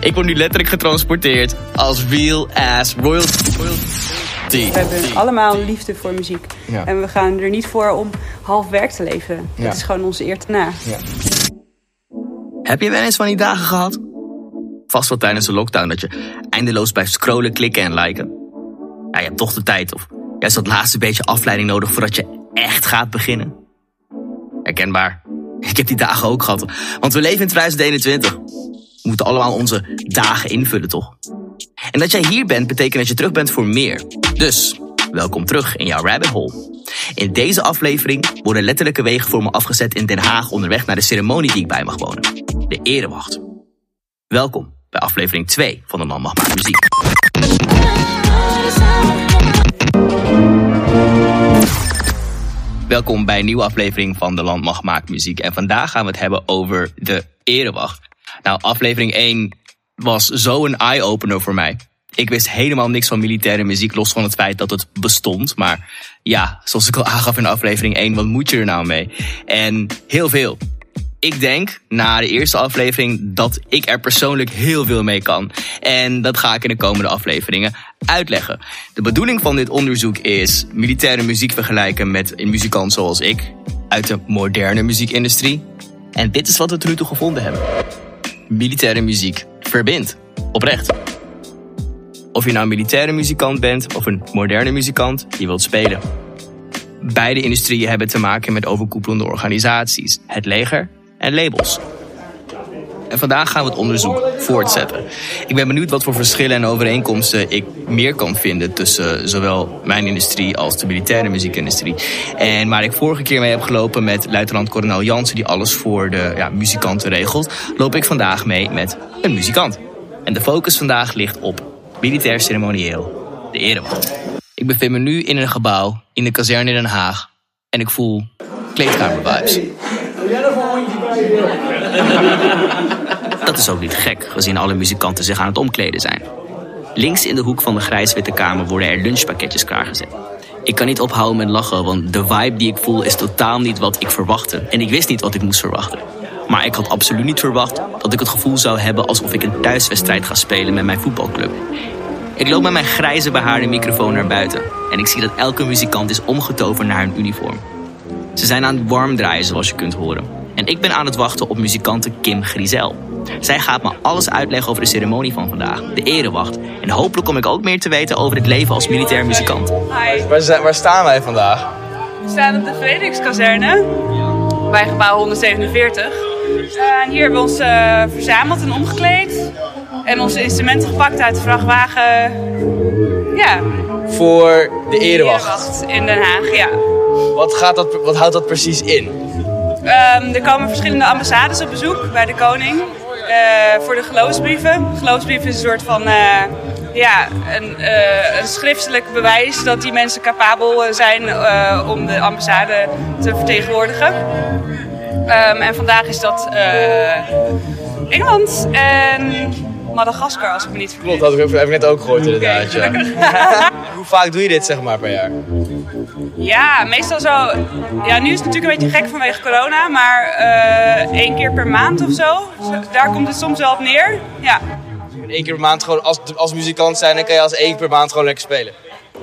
Ik word nu letterlijk getransporteerd als real ass royalty. We hebben allemaal liefde voor muziek. Ja. En we gaan er niet voor om half werk te leven. Ja. Dat is gewoon onze eer te na. Heb je wel eens van die dagen gehad? Vast wel tijdens de lockdown dat je eindeloos blijft scrollen, klikken en liken. Ja, je hebt toch de tijd of juist dat laatste beetje afleiding nodig voordat je echt gaat beginnen. Herkenbaar. Ik heb die dagen ook gehad. Want we leven in 2021. Moeten allemaal onze dagen invullen, toch? En dat jij hier bent, betekent dat je terug bent voor meer. Dus, welkom terug in jouw rabbit hole. In deze aflevering worden letterlijke wegen voor me afgezet in Den Haag onderweg naar de ceremonie die ik bij mag wonen. De Erewacht. Welkom bij aflevering 2 van de Man Mag Muziek. Welkom bij een nieuwe aflevering van de Land Mag Maakt Muziek. En vandaag gaan we het hebben over de Erewacht. Nou, aflevering 1 was zo een eye-opener voor mij. Ik wist helemaal niks van militaire muziek, los van het feit dat het bestond. Maar ja, zoals ik al aangaf in aflevering 1, wat moet je er nou mee? En heel veel. Ik denk na de eerste aflevering dat ik er persoonlijk heel veel mee kan. En dat ga ik in de komende afleveringen uitleggen. De bedoeling van dit onderzoek is militaire muziek vergelijken met een muzikant zoals ik uit de moderne muziekindustrie. En dit is wat we tot nu toe gevonden hebben. Militaire muziek verbindt. Oprecht. Of je nou een militaire muzikant bent of een moderne muzikant die wilt spelen. Beide industrieën hebben te maken met overkoepelende organisaties, het leger en labels. En vandaag gaan we het onderzoek voortzetten. Ik ben benieuwd wat voor verschillen en overeenkomsten ik meer kan vinden tussen zowel mijn industrie als de militaire muziekindustrie. En waar ik vorige keer mee heb gelopen met luitenant-kolonel Jansen, die alles voor de ja, muzikanten regelt, loop ik vandaag mee met een muzikant. En de focus vandaag ligt op militair ceremonieel, de Erewacht. Ik bevind me nu in een gebouw in de kazerne in Den Haag en ik voel kleedkamer-vibes. Dat is ook niet gek, gezien alle muzikanten zich aan het omkleden zijn. Links in de hoek van de grijs-witte kamer worden er lunchpakketjes klaargezet. Ik kan niet ophouden met lachen, want de vibe die ik voel is totaal niet wat ik verwachtte. En ik wist niet wat ik moest verwachten. Maar ik had absoluut niet verwacht dat ik het gevoel zou hebben alsof ik een thuiswedstrijd ga spelen met mijn voetbalclub. Ik loop met mijn grijze behaarde microfoon naar buiten en ik zie dat elke muzikant is omgetoverd naar hun uniform. Ze zijn aan het warm draaien, zoals je kunt horen. En ik ben aan het wachten op muzikante Kim Grizel. Zij gaat me alles uitleggen over de ceremonie van vandaag, de erewacht. En hopelijk kom ik ook meer te weten over het leven als militair muzikant. Hi. Waar, zijn- waar staan wij vandaag? We staan op de Frederikskazerne bij gebouw 147. En hier hebben we ons eh, verzameld en omgekleed. En onze instrumenten gepakt uit de vrachtwagen. Ja, Voor de erewacht. Erewacht in Den Haag, ja. Wat, gaat dat, wat houdt dat precies in? Ehm, er komen verschillende ambassades op bezoek bij de koning eh, voor de geloofsbrieven. Geloofsbrief is een soort van eh, ja, een, eh, een schriftelijk bewijs dat die mensen capabel zijn om de ambassade te vertegenwoordigen. Ehm, en vandaag is dat Engeland en Madagaskar, als ik me niet Klopt, vergis. dat heb ik, heb ik net ook gehoord inderdaad. Ja. Hoe vaak doe je dit zeg maar per jaar? Ja, meestal zo. Ja, nu is het natuurlijk een beetje gek vanwege corona, maar eh, één keer per maand of zo. Daar komt het soms wel op neer. Ja. En één keer per maand gewoon, als, als muzikant zijn, dan kan je als één keer per maand gewoon lekker spelen.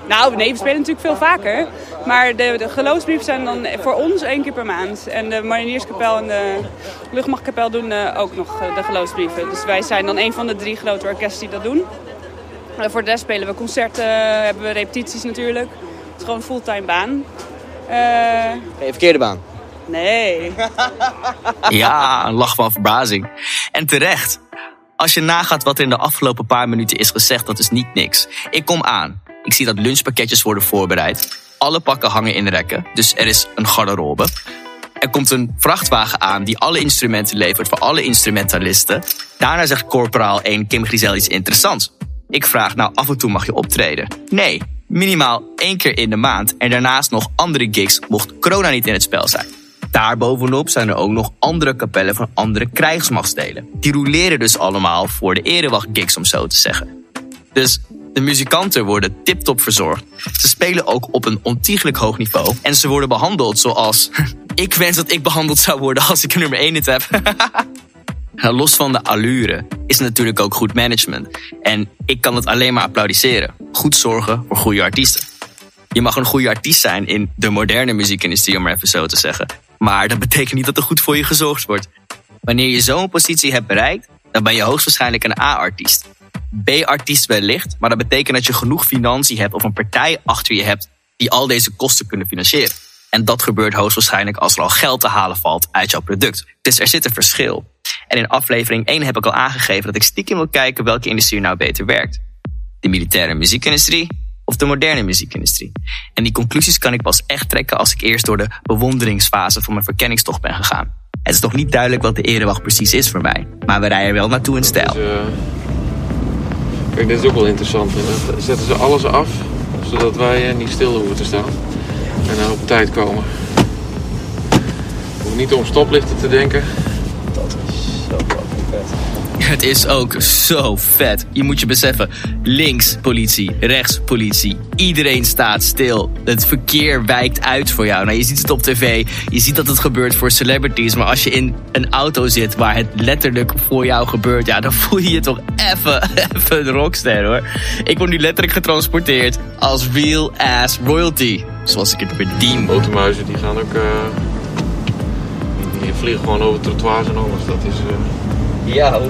Nou, nee, we spelen natuurlijk veel vaker. Maar de, de geloofsbrieven zijn dan voor ons één keer per maand. En de Marinierskapel en de Luchtmachtkapel doen eh, ook nog eh, de geloofsbrieven. Dus wij zijn dan een van de drie grote orkesten die dat doen. En voor de rest spelen we concerten, hebben we repetities natuurlijk. Het is gewoon een fulltime baan. Eh, Nee, verkeerde baan. nee. Ja, een lach van verbazing. En terecht. Als je nagaat wat er in de afgelopen paar minuten is gezegd, dat is niet niks. Ik kom aan. Ik zie dat lunchpakketjes worden voorbereid. Alle pakken hangen in rekken, dus er is een garderobe. Er komt een vrachtwagen aan die alle instrumenten levert voor alle instrumentalisten. Daarna zegt corporaal 1 Kim Grizel iets interessants. Ik vraag, nou af en toe mag je optreden. Nee, minimaal één keer in de maand en daarnaast nog andere gigs mocht corona niet in het spel zijn. Daarbovenop zijn er ook nog andere kapellen van andere krijgsmachtsdelen. Die roleren dus allemaal voor de erewacht gigs om zo te zeggen. Dus de muzikanten worden tip-top verzorgd. Ze spelen ook op een ontiegelijk hoog niveau. En ze worden behandeld zoals... Ik wens dat ik behandeld zou worden als ik nummer 1 het heb. Los van de allure is natuurlijk ook goed management. En ik kan het alleen maar applaudisseren. Goed zorgen voor goede artiesten. Je mag een goede artiest zijn in de moderne muziekindustrie, om maar even zo te zeggen. Maar dat betekent niet dat er goed voor je gezorgd wordt. Wanneer je zo'n positie hebt bereikt, dan ben je hoogstwaarschijnlijk een A-artiest. B-artiest wellicht, maar dat betekent dat je genoeg financiën hebt of een partij achter je hebt die al deze kosten kunnen financieren. En dat gebeurt hoogstwaarschijnlijk als er al geld te halen valt uit jouw product. Dus er zit een verschil. En in aflevering 1 heb ik al aangegeven dat ik stiekem wil kijken welke industrie nou beter werkt. De militaire muziekindustrie of de moderne muziekindustrie. En die conclusies kan ik pas echt trekken als ik eerst door de bewonderingsfase van mijn verkenningstocht ben gegaan. Het is nog niet duidelijk wat de erewacht precies is voor mij, maar we rijden wel naartoe in stijl. Kijk, dit is ook wel interessant. Hè? Dan zetten ze alles af, zodat wij uh, niet stil hoeven te staan. En dan op tijd komen. Hoef niet om stoplichten te denken. Dat is zo vet. Het is ook zo vet. Je moet je beseffen, links politie, rechts politie. Iedereen staat stil. Het verkeer wijkt uit voor jou. Nou, je ziet het op tv. Je ziet dat het gebeurt voor celebrities. Maar als je in een auto zit waar het letterlijk voor jou gebeurt... ja, dan voel je je toch even, even een rockster, hoor. Ik word nu letterlijk getransporteerd als real ass royalty. Zoals ik het verdien. Motormuizen die gaan ook... Uh, die vliegen gewoon over trottoirs en alles. Dat is... Uh... Ja, hoe,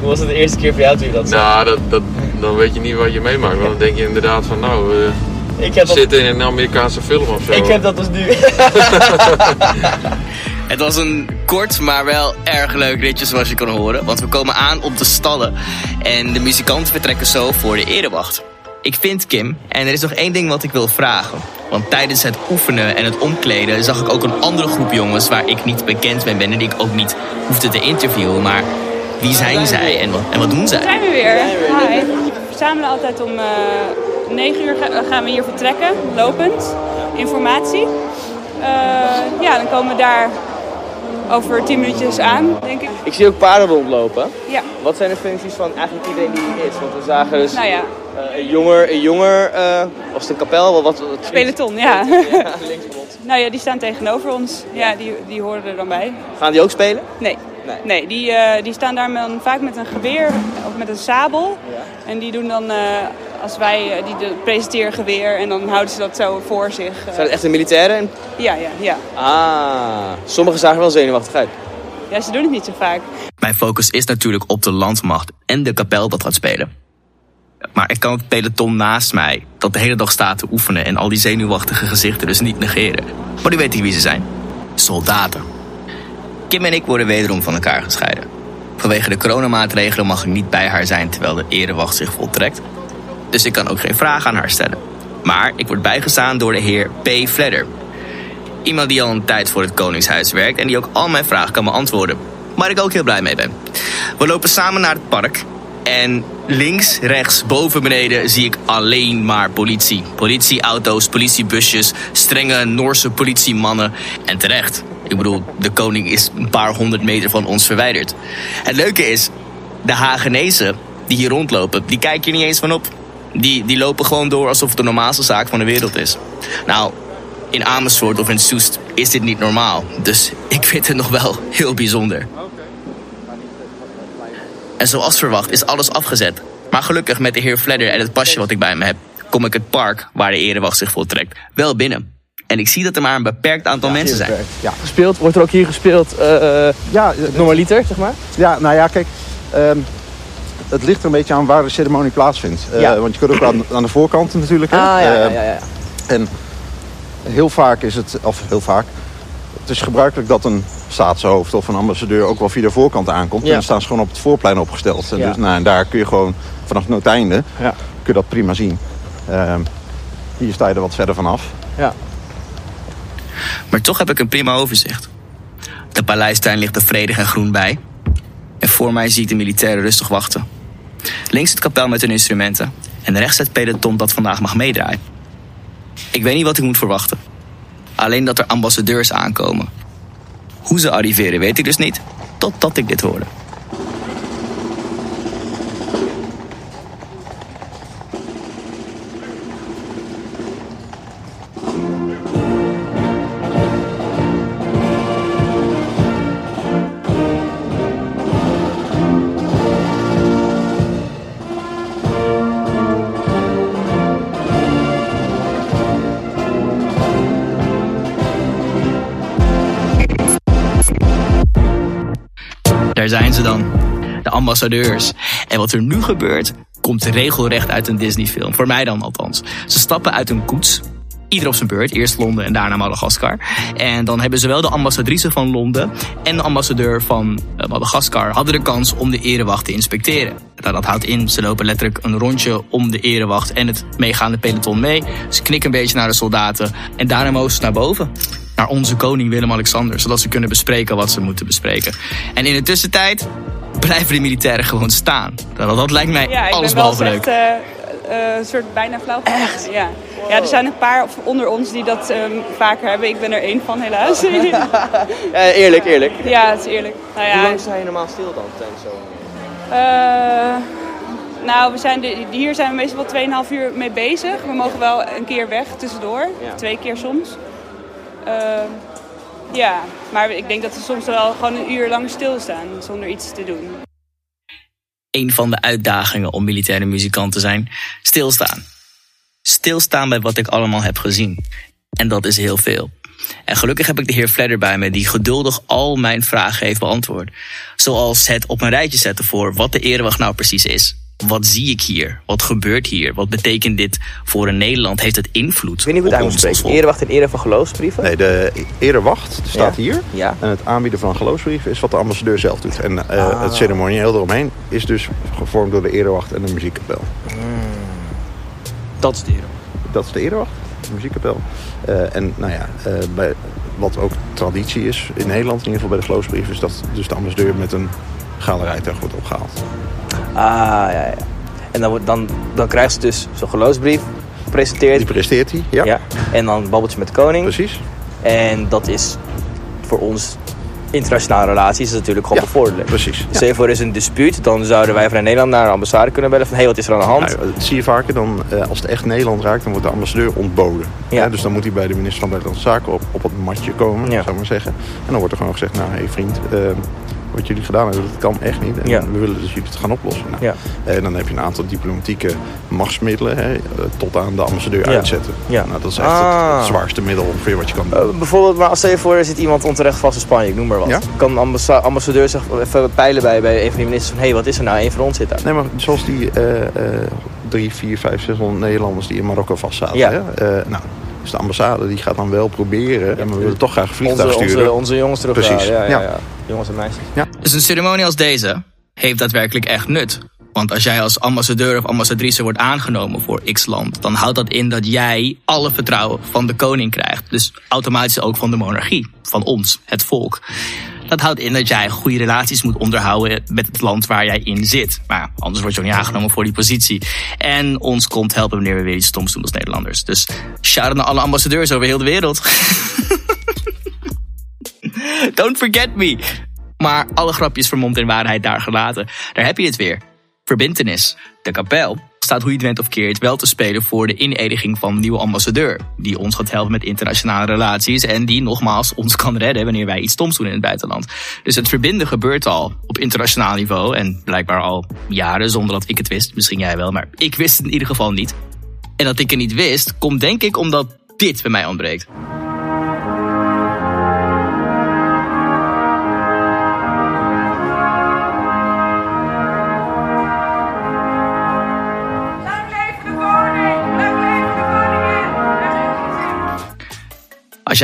hoe was het de eerste keer voor jou toen je dat zag? Nou, dat, dat, dan weet je niet wat je meemaakt. Want dan denk je inderdaad van, nou, uh, ik heb zitten in een Amerikaanse film of zo. Ik heb dat dus nu. Het was een kort, maar wel erg leuk ritje zoals je kan horen. Want we komen aan op de stallen. En de muzikanten vertrekken zo voor de erewacht. Ik vind Kim, en er is nog één ding wat ik wil vragen. Want tijdens het oefenen en het omkleden zag ik ook een andere groep jongens waar ik niet bekend mee ben en die ik ook niet hoefde te interviewen. Maar wie zijn zij en wat, en wat doen zij? Zijn we weer. Hi. We verzamelen altijd om uh, 9 uur gaan we hier vertrekken, lopend. Informatie. Uh, ja, dan komen we daar over 10 minuutjes aan, denk ik. Ik zie ook paarden rondlopen. Ja. Wat zijn de functies van eigenlijk iedereen die hier is? Want we zagen dus Nou ja, uh, een jonger, een jonger uh, was het een kapel? Wat, wat, wat peloton, ja. nou ja, die staan tegenover ons. Ja, die, die horen er dan bij. Gaan die ook spelen? Nee. Nee. Nee, die, uh, die staan daar dan vaak met een geweer of met een sabel. Ja. En die doen dan, uh, als wij, uh, die de, presenteren geweer en dan houden ze dat zo voor zich. Zijn het echte militairen? Ja, ja, ja. Ah, sommigen zagen er wel zenuwachtig uit. Ja, ze doen het niet zo vaak. Mijn focus is natuurlijk op de landmacht en de kapel dat gaat spelen. Maar ik kan het peloton naast mij, dat de hele dag staat te oefenen en al die zenuwachtige gezichten dus niet negeren. Maar u weet niet wie ze zijn. Soldaten. Kim en ik worden wederom van elkaar gescheiden. Vanwege de coronamaatregelen mag ik niet bij haar zijn terwijl de erewacht zich voltrekt. Dus ik kan ook geen vragen aan haar stellen. Maar ik word bijgestaan door de heer P. Fledder. Iemand die al een tijd voor het Koningshuis werkt en die ook al mijn vragen kan beantwoorden. Waar ik ook heel blij mee ben. We lopen samen naar het park. En links, rechts, boven, beneden zie ik alleen maar politie. Politieauto's, politiebusjes, strenge Noorse politiemannen. En terecht. Ik bedoel, de koning is een paar honderd meter van ons verwijderd. Het leuke is, de Hagenezen die hier rondlopen, die kijken je niet eens van op. Die, die lopen gewoon door alsof het de normaalste zaak van de wereld is. Nou, in Amersfoort of in Soest is dit niet normaal. Dus ik vind het nog wel heel bijzonder. En zoals verwacht is alles afgezet. Maar gelukkig met de heer Fledder en het pasje wat ik bij me heb... kom ik het park, waar de erewacht zich voltrekt, wel binnen. En ik zie dat er maar een beperkt aantal ja, mensen zijn. Beperkt. Ja, gespeeld. Wordt er ook hier gespeeld uh, ja, normaliter, zeg maar? Ja, nou ja, kijk... Um, het ligt er een beetje aan waar de ceremonie plaatsvindt. Uh, ja. Want je kunt ook aan, aan de voorkant natuurlijk. Ah, ja, ja, ja, ja. En heel vaak is het... Of heel vaak... Het is gebruikelijk dat een staatshoofd of een ambassadeur ook wel via de voorkant aankomt. Ja. En dan staan ze gewoon op het voorplein opgesteld. En, Ja. dus, nou, en daar kun je gewoon vanaf het noordeinde Ja. kun je dat prima zien. Ehm, hier sta je er wat verder vanaf. Ja. Maar toch heb ik een prima overzicht. De paleistuin ligt er vredig en groen bij. En voor mij zie ik de militairen rustig wachten. Links het kapel met hun instrumenten. En rechts het peloton dat vandaag mag meedraaien. Ik weet niet wat ik moet verwachten. Alleen dat er ambassadeurs aankomen. Hoe ze arriveren weet ik dus niet, totdat ik dit hoorde. Zijn ze dan. De ambassadeurs. En wat er nu gebeurt, komt regelrecht uit een Disney-film. Voor mij dan althans. Ze stappen uit een koets Ieder op zijn beurt. Eerst Londen en daarna Madagaskar. En dan hebben zowel de ambassadrice van Londen en de ambassadeur van eh, Madagaskar hadden de kans om de erewacht te inspecteren. Nou, dat houdt in, ze lopen letterlijk een rondje om de erewacht en het meegaande peloton mee. Ze knikken een beetje naar de soldaten en daarna mogen ze naar boven naar onze koning Willem-Alexander, zodat ze kunnen bespreken wat ze moeten bespreken. En in de tussentijd blijven de militairen gewoon staan. Dat, dat lijkt mij ja, alles behalve leuk. Uh, een soort bijna flauw. Echt? Ja. Ja, er zijn een paar onder ons die dat um, vaker hebben. Ik ben er één van, helaas. ja, eerlijk, eerlijk. Ja, het is eerlijk. Nou ja, Hoe lang sta je normaal stil dan tijdens zo'n... Uh, nou, we zijn de, hier zijn we meestal wel 2,5 uur mee bezig. We mogen wel een keer weg tussendoor. Ja. Twee keer soms. Uh, ja, maar ik denk dat we soms wel gewoon een uur lang stilstaan zonder iets te doen. Een van de uitdagingen om militaire muzikant te zijn, stilstaan stilstaan bij wat ik allemaal heb gezien. En dat is heel veel. En gelukkig heb ik de heer Fledder bij me die geduldig al mijn vragen heeft beantwoord. Zoals het op een rijtje zetten voor wat de erewacht nou precies is. Wat zie ik hier? Wat gebeurt hier? Wat betekent dit voor een Nederland? Heeft het invloed Ik weet niet hoe het moet spreken. Erewacht en ere van geloofsbrieven? Nee, de erewacht staat Ja. hier. Ja. En het aanbieden van geloofsbrieven is wat de ambassadeur zelf doet. En eh, Ah. het ceremonieel eromheen is dus gevormd door de erewacht en de muziekkapel. Dat is de erewacht. Dat is de erewacht, de muziekkapel. Eh, en nou ja, eh, bij, wat ook traditie is in Nederland, in ieder geval bij de geloofsbrief, is dat dus de ambassadeur met een galerijtuig wordt opgehaald. Ah, ja, ja. En dan, dan, dan krijgt ze dus zo'n geloofsbrief gepresenteerd. Die presteert hij, ja, ja. En dan babbelt ze met de koning. precies. En dat is voor ons internationale relaties is natuurlijk gewoon Ja, bevorderlijk. precies. Stel je voor is een dispuut, dan zouden wij vanuit Nederland naar de ambassade kunnen bellen van hé, hey, wat is er aan de hand? Nou, dat zie je vaker dan, eh, als het echt Nederland raakt, dan wordt de ambassadeur ontboden. Ja. Dus dan moet hij bij de minister van Buitenlandse Zaken op, op het matje komen, Ja. zou ik maar zeggen. En dan wordt er gewoon gezegd, nou hé hey, vriend, eh, wat jullie gedaan hebben, dat kan echt niet. En Ja. we willen dus jullie het gaan oplossen. Nou, Ja. En dan heb je een aantal diplomatieke machtsmiddelen, hè, eh, tot aan de ambassadeur Ja. uitzetten. Ja. Nou, dat is echt Ah. het, het zwaarste middel ongeveer wat je kan doen. Eh, bijvoorbeeld, maar als stel je voor, er zit iemand onterecht vast in Spanje, ik noem maar wat. Ja. Kan de ambassa- ambassadeur zich even peilen bij, bij een van die ministers van hé, hey, wat is er nou? Een van ons zit daar. Nee, maar zoals die eh, eh, drie, vier, vijf, 600 Nederlanders die in Marokko vastzaten. Ja. Hè? Eh, nou, dus de ambassade die gaat dan wel proberen. en we willen toch graag vliegtuig Onze, sturen. onze, onze jongens terughalen. Precies, Ja, ja, ja. ja. Jongens en meisjes. Dus een ceremonie als deze heeft daadwerkelijk echt nut. Want als jij als ambassadeur of ambassadrice wordt aangenomen voor X land, dan houdt dat in dat jij alle vertrouwen van de koning krijgt. Dus automatisch ook van de monarchie, van ons, het volk. Dat houdt in dat jij goede relaties moet onderhouden met het land waar jij in zit. Maar anders word je ook niet aangenomen voor die positie. En ons komt helpen wanneer we weer iets stoms doen als Nederlanders. Dus shout naar alle ambassadeurs over heel de wereld. Don't forget me. Maar alle grapjes vermomd in waarheid daar gelaten. Daar heb je het weer. Verbintenis. De kapel staat hoe je het went of keert wel te spelen voor de inediging van een nieuwe ambassadeur. Die ons gaat helpen met internationale relaties en die nogmaals ons kan redden wanneer wij iets stoms doen in het buitenland. Dus het verbinden gebeurt al op internationaal niveau en blijkbaar al jaren zonder dat ik het wist. Misschien jij wel, maar ik wist het in ieder geval niet. En dat ik het niet wist, komt denk ik omdat dit bij mij ontbreekt.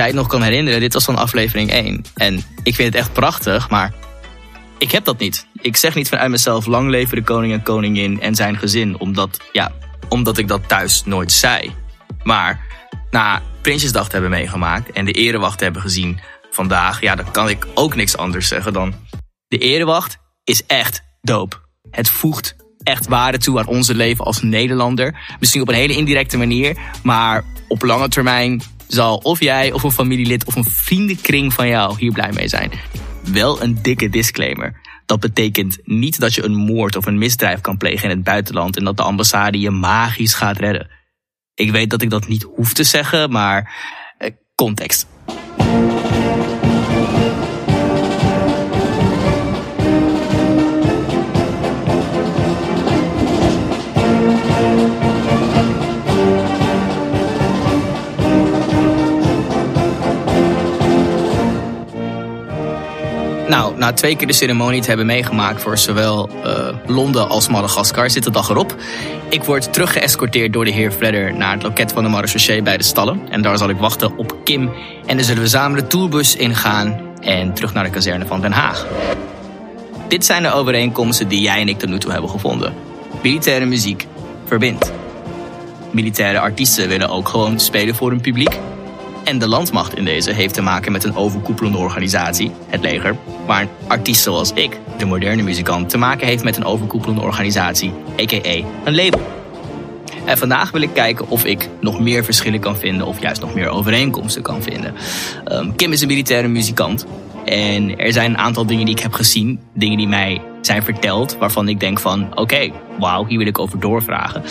Jij nog kan herinneren, dit was van aflevering 1. En ik vind het echt prachtig, maar ik heb dat niet. Ik zeg niet vanuit mezelf lang leven de koning en koningin en zijn gezin, omdat, ja, omdat ik dat thuis nooit zei. Maar na Prinsjesdag te hebben meegemaakt en de erewacht te hebben gezien vandaag, ja, dan kan ik ook niks anders zeggen dan de erewacht is echt doop. Het voegt echt waarde toe aan onze leven als Nederlander. Misschien op een hele indirecte manier, maar op lange termijn zal of jij of een familielid of een vriendenkring van jou hier blij mee zijn. Wel een dikke disclaimer. Dat betekent niet dat je een moord of een misdrijf kan plegen in het buitenland en dat de ambassade je magisch gaat redden. Ik weet dat ik dat niet hoef te zeggen, maar eh, context. Nou, na twee keer de ceremonie te hebben meegemaakt voor zowel uh, Londen als Madagaskar zit de dag erop. Ik word teruggeëscorteerd door de heer Fledder naar het loket van de marechaussee bij de stallen. En daar zal ik wachten op Kim. En dan zullen we samen de tourbus ingaan en terug naar de kazerne van Den Haag. Dit zijn de overeenkomsten die jij en ik tot nu toe hebben gevonden. Militaire muziek verbindt. Militaire artiesten willen ook gewoon spelen voor hun publiek. En de landmacht in deze heeft te maken met een overkoepelende organisatie, het leger, waar een artiest zoals ik, de moderne muzikant, te maken heeft met een overkoepelende organisatie, a.k.a. een label. En vandaag wil ik kijken of ik nog meer verschillen kan vinden of juist nog meer overeenkomsten kan vinden. Um, Kim is een militaire muzikant. En er zijn een aantal dingen die ik heb gezien, dingen die mij zijn verteld, waarvan ik denk van oké, okay, wauw, hier wil ik over doorvragen.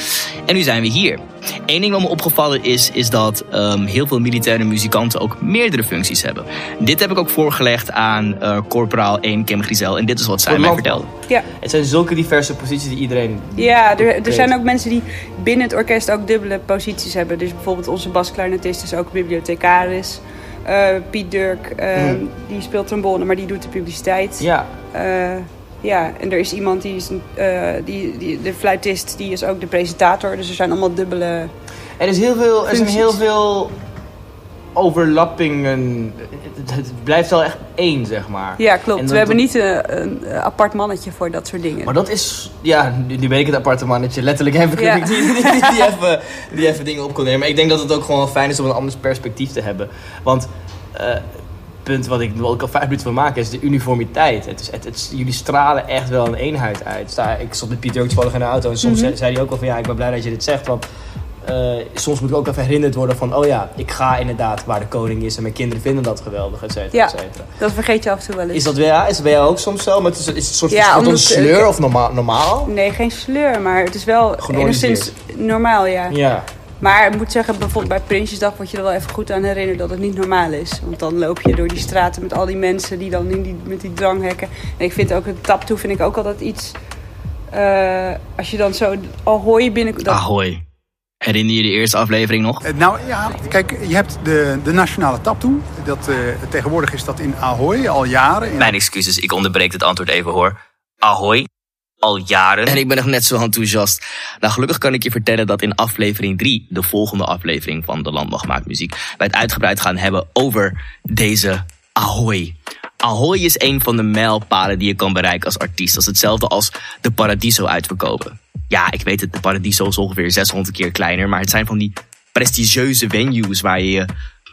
En nu zijn we hier. Eén ding wat me opgevallen is, is dat um, heel veel militaire muzikanten ook meerdere functies hebben. Dit heb ik ook voorgelegd aan uh, Corporaal 1 Kim Grizel en dit is wat zij mij vertelde. Ja. Het zijn zulke diverse posities die iedereen. Ja, er, er zijn ook mensen die binnen het orkest ook dubbele posities hebben. Dus bijvoorbeeld onze basklarinetist is ook bibliothecaris. Uh, Piet Dirk, uh, mm. die speelt trombone, maar die doet de publiciteit. Ja. Uh, ja, en er is iemand die is, uh, die, die, de fluitist, die is ook de presentator. Dus er zijn allemaal dubbele. Er is heel veel, er zijn heel veel overlappingen. Het, het, blijft wel echt één, zeg maar. Ja, klopt. We hebben niet een, een, apart mannetje voor dat soort dingen. Maar dat is, ja, nu, nu ben ik het aparte mannetje. Letterlijk heb ik ja. die, die, die, die, even, die even dingen op kon nemen. Maar ik denk dat het ook gewoon fijn is om een ander perspectief te hebben. Want uh, punt wat ik, wat ik al vijf minuten wil maken is de uniformiteit. Het is, het, het, jullie stralen echt wel een eenheid uit. Sta, ik stond met Pieter ook toevallig in de auto en soms mm -hmm. zei hij ook wel van ja, ik ben blij dat je dit zegt. Want uh, soms moet ik ook even herinnerd worden van oh ja, ik ga inderdaad waar de koning is en mijn kinderen vinden dat geweldig, et cetera, ja, et cetera. dat vergeet je af en toe wel eens. Is dat, ja, is dat bij jou ook soms zo? Maar het is, is het een soort ja, sleur of normaal, normaal? Nee, geen sleur, maar het is wel enigszins normaal, ja. Ja. Maar ik moet zeggen, bijvoorbeeld bij Prinsjesdag word je er wel even goed aan herinnerd dat het niet normaal is. Want dan loop je door die straten met al die mensen die dan in die, met die dranghekken. En ik vind ook het taptoe vind ik ook altijd iets. Uh, als je dan zo. Al hoor je binnen. Dat... Ahoy. Herinner je de eerste aflevering nog? Uh, nou ja, kijk, je hebt de, de nationale taptoe. Dat, uh, tegenwoordig is dat in Ahoy al jaren. In... Mijn excuses, ik onderbreek het antwoord even hoor. Ahoy al jaren. En ik ben nog net zo enthousiast. Nou, gelukkig kan ik je vertellen dat in aflevering 3, de volgende aflevering van De Landmacht Maakt Muziek, wij het uitgebreid gaan hebben over deze Ahoy. Ahoy is een van de mijlpalen die je kan bereiken als artiest. Dat is hetzelfde als de Paradiso uitverkopen. Ja, ik weet het, de Paradiso is ongeveer 600 keer kleiner, maar het zijn van die prestigieuze venues waar je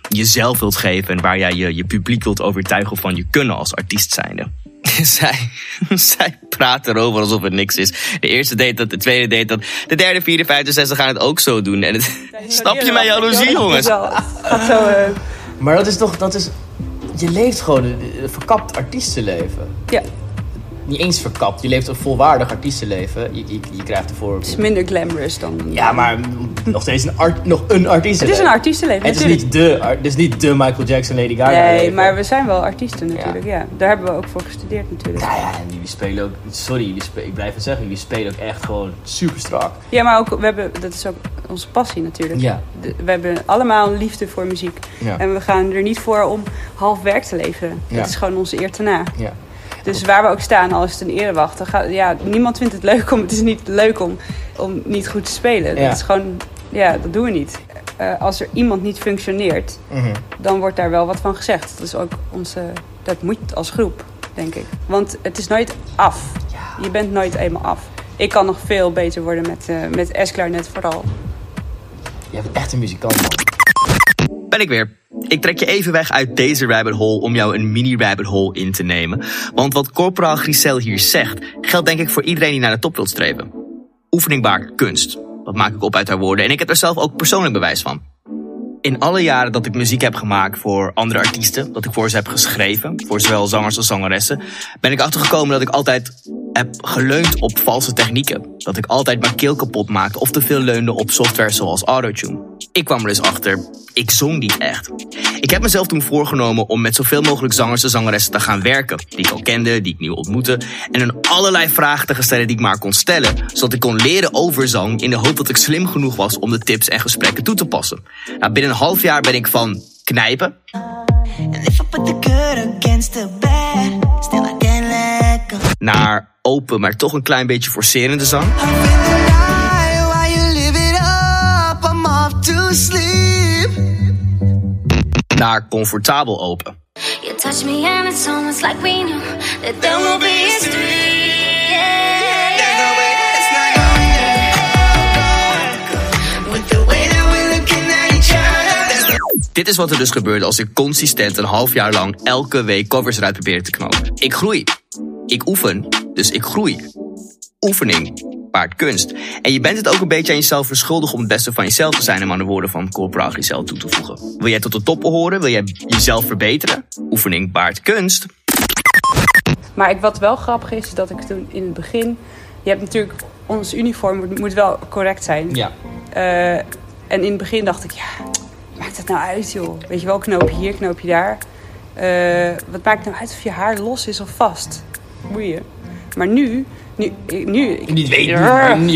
jezelf wilt geven en waar jij je, je publiek wilt overtuigen van je kunnen als artiest zijnde. zij, zij praat erover alsof het niks is. De eerste deed dat, de tweede deed dat. De derde, vierde, vijfde, zesde gaan het ook zo doen. En het, snap je mijn jaloezie, jongens? Uh... Maar dat is toch, dat is, je leeft gewoon een verkapt artiestenleven. Ja niet eens verkapt. Je leeft een volwaardig artiestenleven. Je, je, je krijgt ervoor... Het is minder glamorous dan... Ja, maar nog steeds een, art, nog een artiestenleven. Het is een artiestenleven, Het is niet de, het is niet de Michael Jackson, Lady Gaga Nee, leven. maar we zijn wel artiesten natuurlijk, ja. ja. Daar hebben we ook voor gestudeerd natuurlijk. Ja, ja, en jullie spelen ook... Sorry, jullie spelen, ik blijf het zeggen. Jullie spelen ook echt gewoon super strak. Ja, maar ook, we hebben, dat is ook onze passie natuurlijk. Ja. De, we hebben allemaal liefde voor muziek. Ja. En we gaan er niet voor om half werk te leveren. Ja. Dat is gewoon onze eer te na. Ja. Dus waar we ook staan, al is het een erewacht, dan gaat, ja, niemand vindt het leuk om. Het is niet leuk om, om niet goed te spelen. Ja. Dat is gewoon, ja, dat doen we niet. Uh, als er iemand niet functioneert, Mm -hmm. dan wordt daar wel wat van gezegd. Dat is ook onze, dat moet als groep, denk ik. Want het is nooit af. Ja. Je bent nooit eenmaal af. Ik kan nog veel beter worden met, uh, met S-klarinet vooral. Je bent echt een muzikant, man. Ben ik weer. Ik trek je even weg uit deze rabbit hole om jou een mini rabbit hole in te nemen. Want wat Corporaal Grisel hier zegt, geldt denk ik voor iedereen die naar de top wilt streven. Oefeningbaar kunst. Dat maak ik op uit haar woorden en ik heb er zelf ook persoonlijk bewijs van. In alle jaren dat ik muziek heb gemaakt voor andere artiesten, dat ik voor ze heb geschreven, voor zowel zangers als zangeressen, ben ik achtergekomen dat ik altijd heb geleund op valse technieken. Dat ik altijd mijn keel kapot maakte of te veel leunde op software zoals Autotune. Ik kwam er dus achter, ik zong niet echt. Ik heb mezelf toen voorgenomen om met zoveel mogelijk zangers en zangeressen te gaan werken. Die ik al kende, die ik nieuw ontmoette. En hun allerlei vragen te stellen die ik maar kon stellen. Zodat ik kon leren over zang in de hoop dat ik slim genoeg was om de tips en gesprekken toe te passen. Nou, binnen een half jaar ben ik van knijpen. Naar open, maar toch een klein beetje forcerende zang. Naar comfortabel open. You touch me and it's almost like we knew that there will be history. Yeah, With the way that we're looking at each other. Dit is wat er dus gebeurde als ik consistent een half jaar lang elke week covers eruit probeerde te knopen. Ik groei. Ik oefen, dus ik groei. Oefening paard kunst. En je bent het ook een beetje aan jezelf verschuldigd om het beste van jezelf te zijn... om aan de woorden van Corporaal Giselle toe te voegen. Wil jij tot de top behoren? Wil jij jezelf verbeteren? Oefening baart kunst. Maar ik, wat wel grappig is, is dat ik toen in het begin... Je hebt natuurlijk, ons uniform moet, moet wel correct zijn. Ja. Eh, en in het begin dacht ik, ja, maakt het nou uit joh? Weet je wel, knoop je hier, knoop je daar. Eh, wat maakt nou uit of je haar los is of vast? Boeien. Maar nu, nu, nu ik, Niet weten,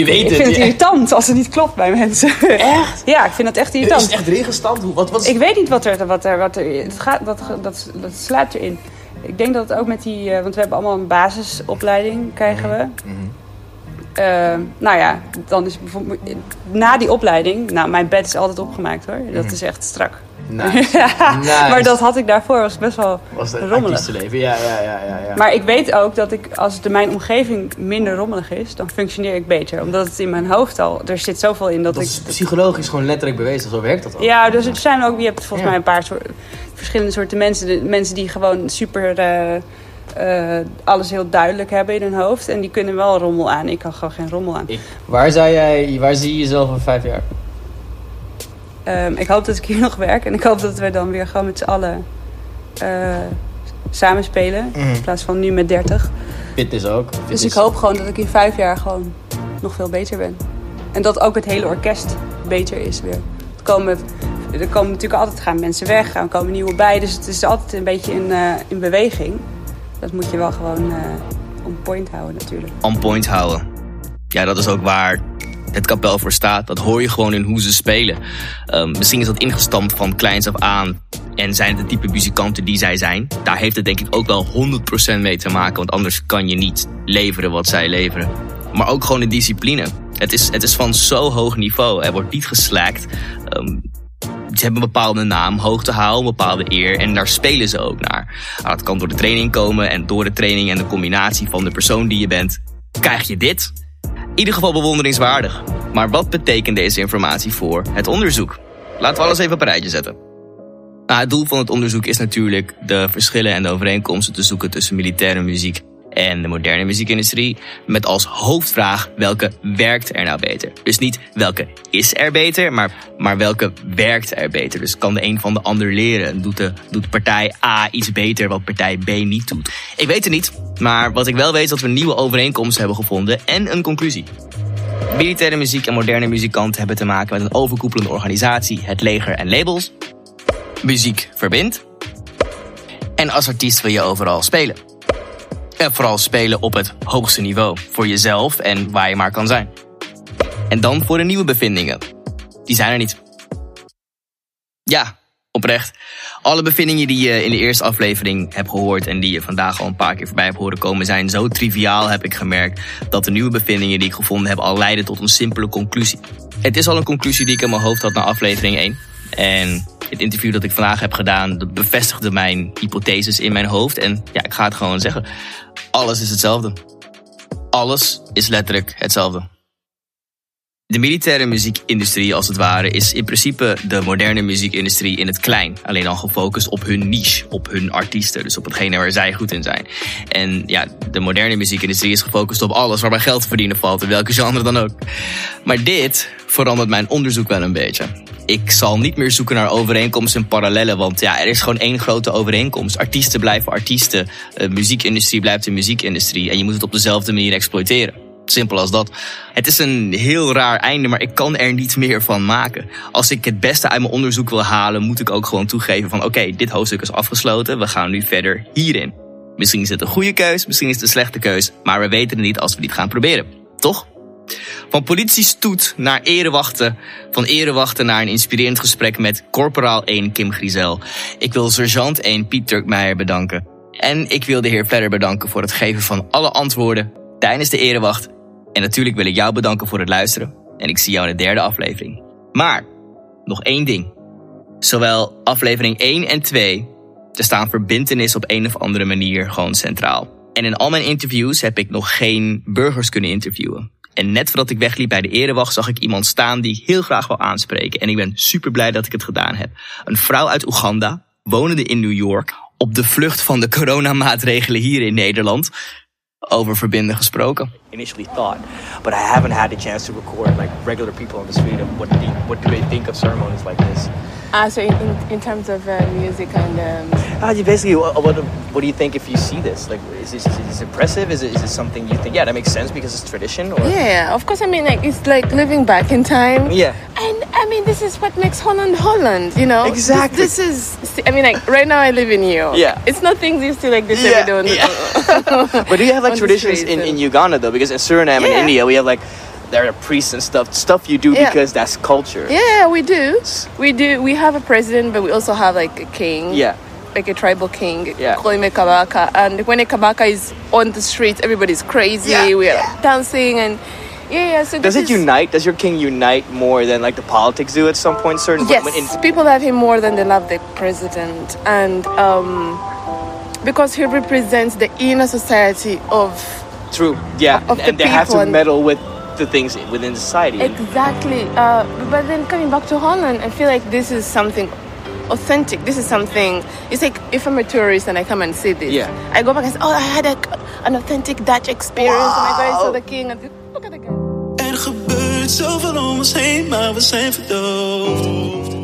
weet ik vind het irritant als het niet klopt bij mensen. Echt? Ja, ik vind dat echt Is irritant. het echt erin gestampt? Hoe- Wat, wat is... Ik weet niet wat er, wat er, wat er het gaat, dat, dat, dat slaat erin. Ik denk dat het ook met die, eh, want we hebben allemaal een basisopleiding, krijgen we. Eh, nou ja, dan is bijvoorbeeld, na die opleiding, nou mijn bed is altijd opgemaakt hoor, dat is echt strak. Nice. Nice. Maar dat had ik daarvoor, was best wel was het rommelig. artiestenleven. Ja, ja, ja, ja, ja. Maar ik weet ook dat ik, als de, mijn omgeving minder rommelig is, dan functioneer ik beter. Omdat het in mijn hoofd al, er zit zoveel in dat, dat ik... is psychologisch gewoon letterlijk bewezen. Zo werkt dat ook. Ja, dus er zijn ook, je hebt volgens Ja. mij een paar soort, verschillende soorten mensen. De, mensen die gewoon super eh, eh, alles heel duidelijk hebben in hun hoofd. En die kunnen wel rommel aan. Ik kan gewoon geen rommel aan. Ik- waar, zou jij, waar zie je jezelf over vijf jaar? Ehm, ik hoop dat ik hier nog werk. En ik hoop dat we dan weer gewoon met z'n allen eh samen spelen. In plaats van nu met 30. Fitness ook. Dus ik hoop gewoon dat ik in vijf jaar gewoon nog veel beter ben. En dat ook het hele orkest beter is weer. Er komen, er komen natuurlijk altijd gaan mensen weg, er komen nieuwe bij. Dus het is altijd een beetje in, eh, in beweging. Dat moet je wel gewoon eh on point houden natuurlijk. On point houden. Ja, dat is ook waar het kapel voor staat. Dat hoor je gewoon in hoe ze spelen. Ehm, misschien is dat ingestampt van kleins af aan. En zijn het de type muzikanten die zij zijn. Daar heeft het denk ik ook wel 100% mee te maken. Want anders kan je niet leveren wat zij leveren. Maar ook gewoon de discipline. Het is, het is van zo hoog niveau. Er wordt niet geslaakt. Ehm, ze hebben een bepaalde naam, hoogtehaal, een bepaalde eer. En daar spelen ze ook naar. Dat kan door de training komen. En door de training en de combinatie van de persoon die je bent, krijg je dit. Ieder geval bewonderingswaardig. Maar wat betekent deze informatie voor het onderzoek? Laten we alles even op een rijtje zetten. Nou, het doel van het onderzoek is natuurlijk de verschillen en de overeenkomsten te zoeken tussen militaire muziek en de moderne muziekindustrie. Met als hoofdvraag welke werkt er nou beter? Dus niet welke is er beter, maar, maar welke werkt er beter? Dus kan de een van de ander leren? Doet, de, doet partij A iets beter wat partij B niet doet? Ik weet het niet, maar wat ik wel weet is dat we nieuwe overeenkomsten hebben gevonden en een conclusie. Militaire muziek en moderne muzikanten hebben te maken met een overkoepelende organisatie, het leger en labels. Muziek verbindt. En als artiest wil je overal spelen. En vooral spelen op het hoogste niveau. Voor jezelf en waar je maar kan zijn. En dan voor de nieuwe bevindingen. Die zijn er niet. Ja, oprecht. Alle bevindingen die je in de eerste aflevering hebt gehoord en die je vandaag al een paar keer voorbij hebt horen komen zijn zo triviaal, heb ik gemerkt, dat de nieuwe bevindingen die ik gevonden heb al leiden tot een simpele conclusie. Het is al een conclusie die ik in mijn hoofd had na aflevering 1. En het interview dat ik vandaag heb gedaan, dat bevestigde mijn hypotheses in mijn hoofd. En ja, ik ga het gewoon zeggen. Alles is hetzelfde. Alles is letterlijk hetzelfde. De militaire muziekindustrie, als het ware, is in principe de moderne muziekindustrie in het klein. Alleen al gefocust op hun niche, op hun artiesten, dus op hetgene waar zij goed in zijn. En ja, de moderne muziekindustrie is gefocust op alles waarbij geld te verdienen valt, in welke genre dan ook. Maar dit verandert mijn onderzoek wel een beetje. Ik zal niet meer zoeken naar overeenkomsten en parallellen, want ja, er is gewoon één grote overeenkomst. Artiesten blijven artiesten, de muziekindustrie blijft de muziekindustrie en je moet het op dezelfde manier exploiteren. Simpel als dat. Het is een heel raar einde, maar ik kan er niet meer van maken. Als ik het beste uit mijn onderzoek wil halen, moet ik ook gewoon toegeven van oké, dit hoofdstuk is afgesloten, we gaan nu verder hierin. Misschien is het een goede keus, misschien is het een slechte keus, maar we weten het niet als we dit gaan proberen. Toch? Van politiestoet naar erewachten, van erewachten naar een inspirerend gesprek met corporaal 1 Kim Griezel. Ik wil sergeant 1 Piet Turkmeijer bedanken. En ik wil de heer Fledder bedanken voor het geven van alle antwoorden tijdens de erewacht. En natuurlijk wil ik jou bedanken voor het luisteren. En ik zie jou in de derde aflevering. Maar, nog één ding. Zowel aflevering 1 en 2, er staan verbindenis op een of andere manier gewoon centraal. En in al mijn interviews heb ik nog geen burgers kunnen interviewen. En net voordat ik wegliep bij de erewacht zag ik iemand staan die ik heel graag wil aanspreken. En ik ben super blij dat ik het gedaan heb. Een vrouw uit Oeganda, wonende in New York, op de vlucht van de coronamaatregelen hier in Nederland. Over verbinden gesproken. initially thought, but I haven't had the chance to record like regular people on the street of what do, what do they think of ceremonies like this. Uh, so in, in, terms of uh, music and um, Uh, you basically, what, what, what do you think if you see this? Like, is this is this impressive? Is it, is it something you think, yeah, that makes sense because it's tradition? Or yeah, of course. I mean, like it's like living back in time. Yeah. And I mean, this is what makes Holland Holland. You know. Exactly. This, this is. I mean, like right now I live in New Yeah. It's not things you see like this Yeah, every day. But do you have like traditions in, in Uganda though? Because in Suriname and India, we have like there are priests and stuff, stuff you do Yeah. because that's culture. Yeah, we do. We do. We have a president, but we also have like a king. Yeah. Like a tribal king, Yeah. Kabaka. And when a Kabaka is on the streets, everybody's crazy. Yeah, We are like, dancing and yeah, yeah. So Does it is- unite? Does your king unite more than like the politics do at some point? Certain Yes, in- people love him more than they love the president, and um, because he represents the inner society of True. Yeah. Of the and they have to meddle with the things within society. exactly. Uh, but then coming back to Holland, I feel like this is something authentic. This is something. It's like if I'm a tourist and I come and see this, Yeah. I go back and say, "Oh, I had a, an authentic Dutch experience. Oh my God, I saw the king." And look at the guy. Er gebeurt zoveel om ons heen, maar we zijn verdoofd.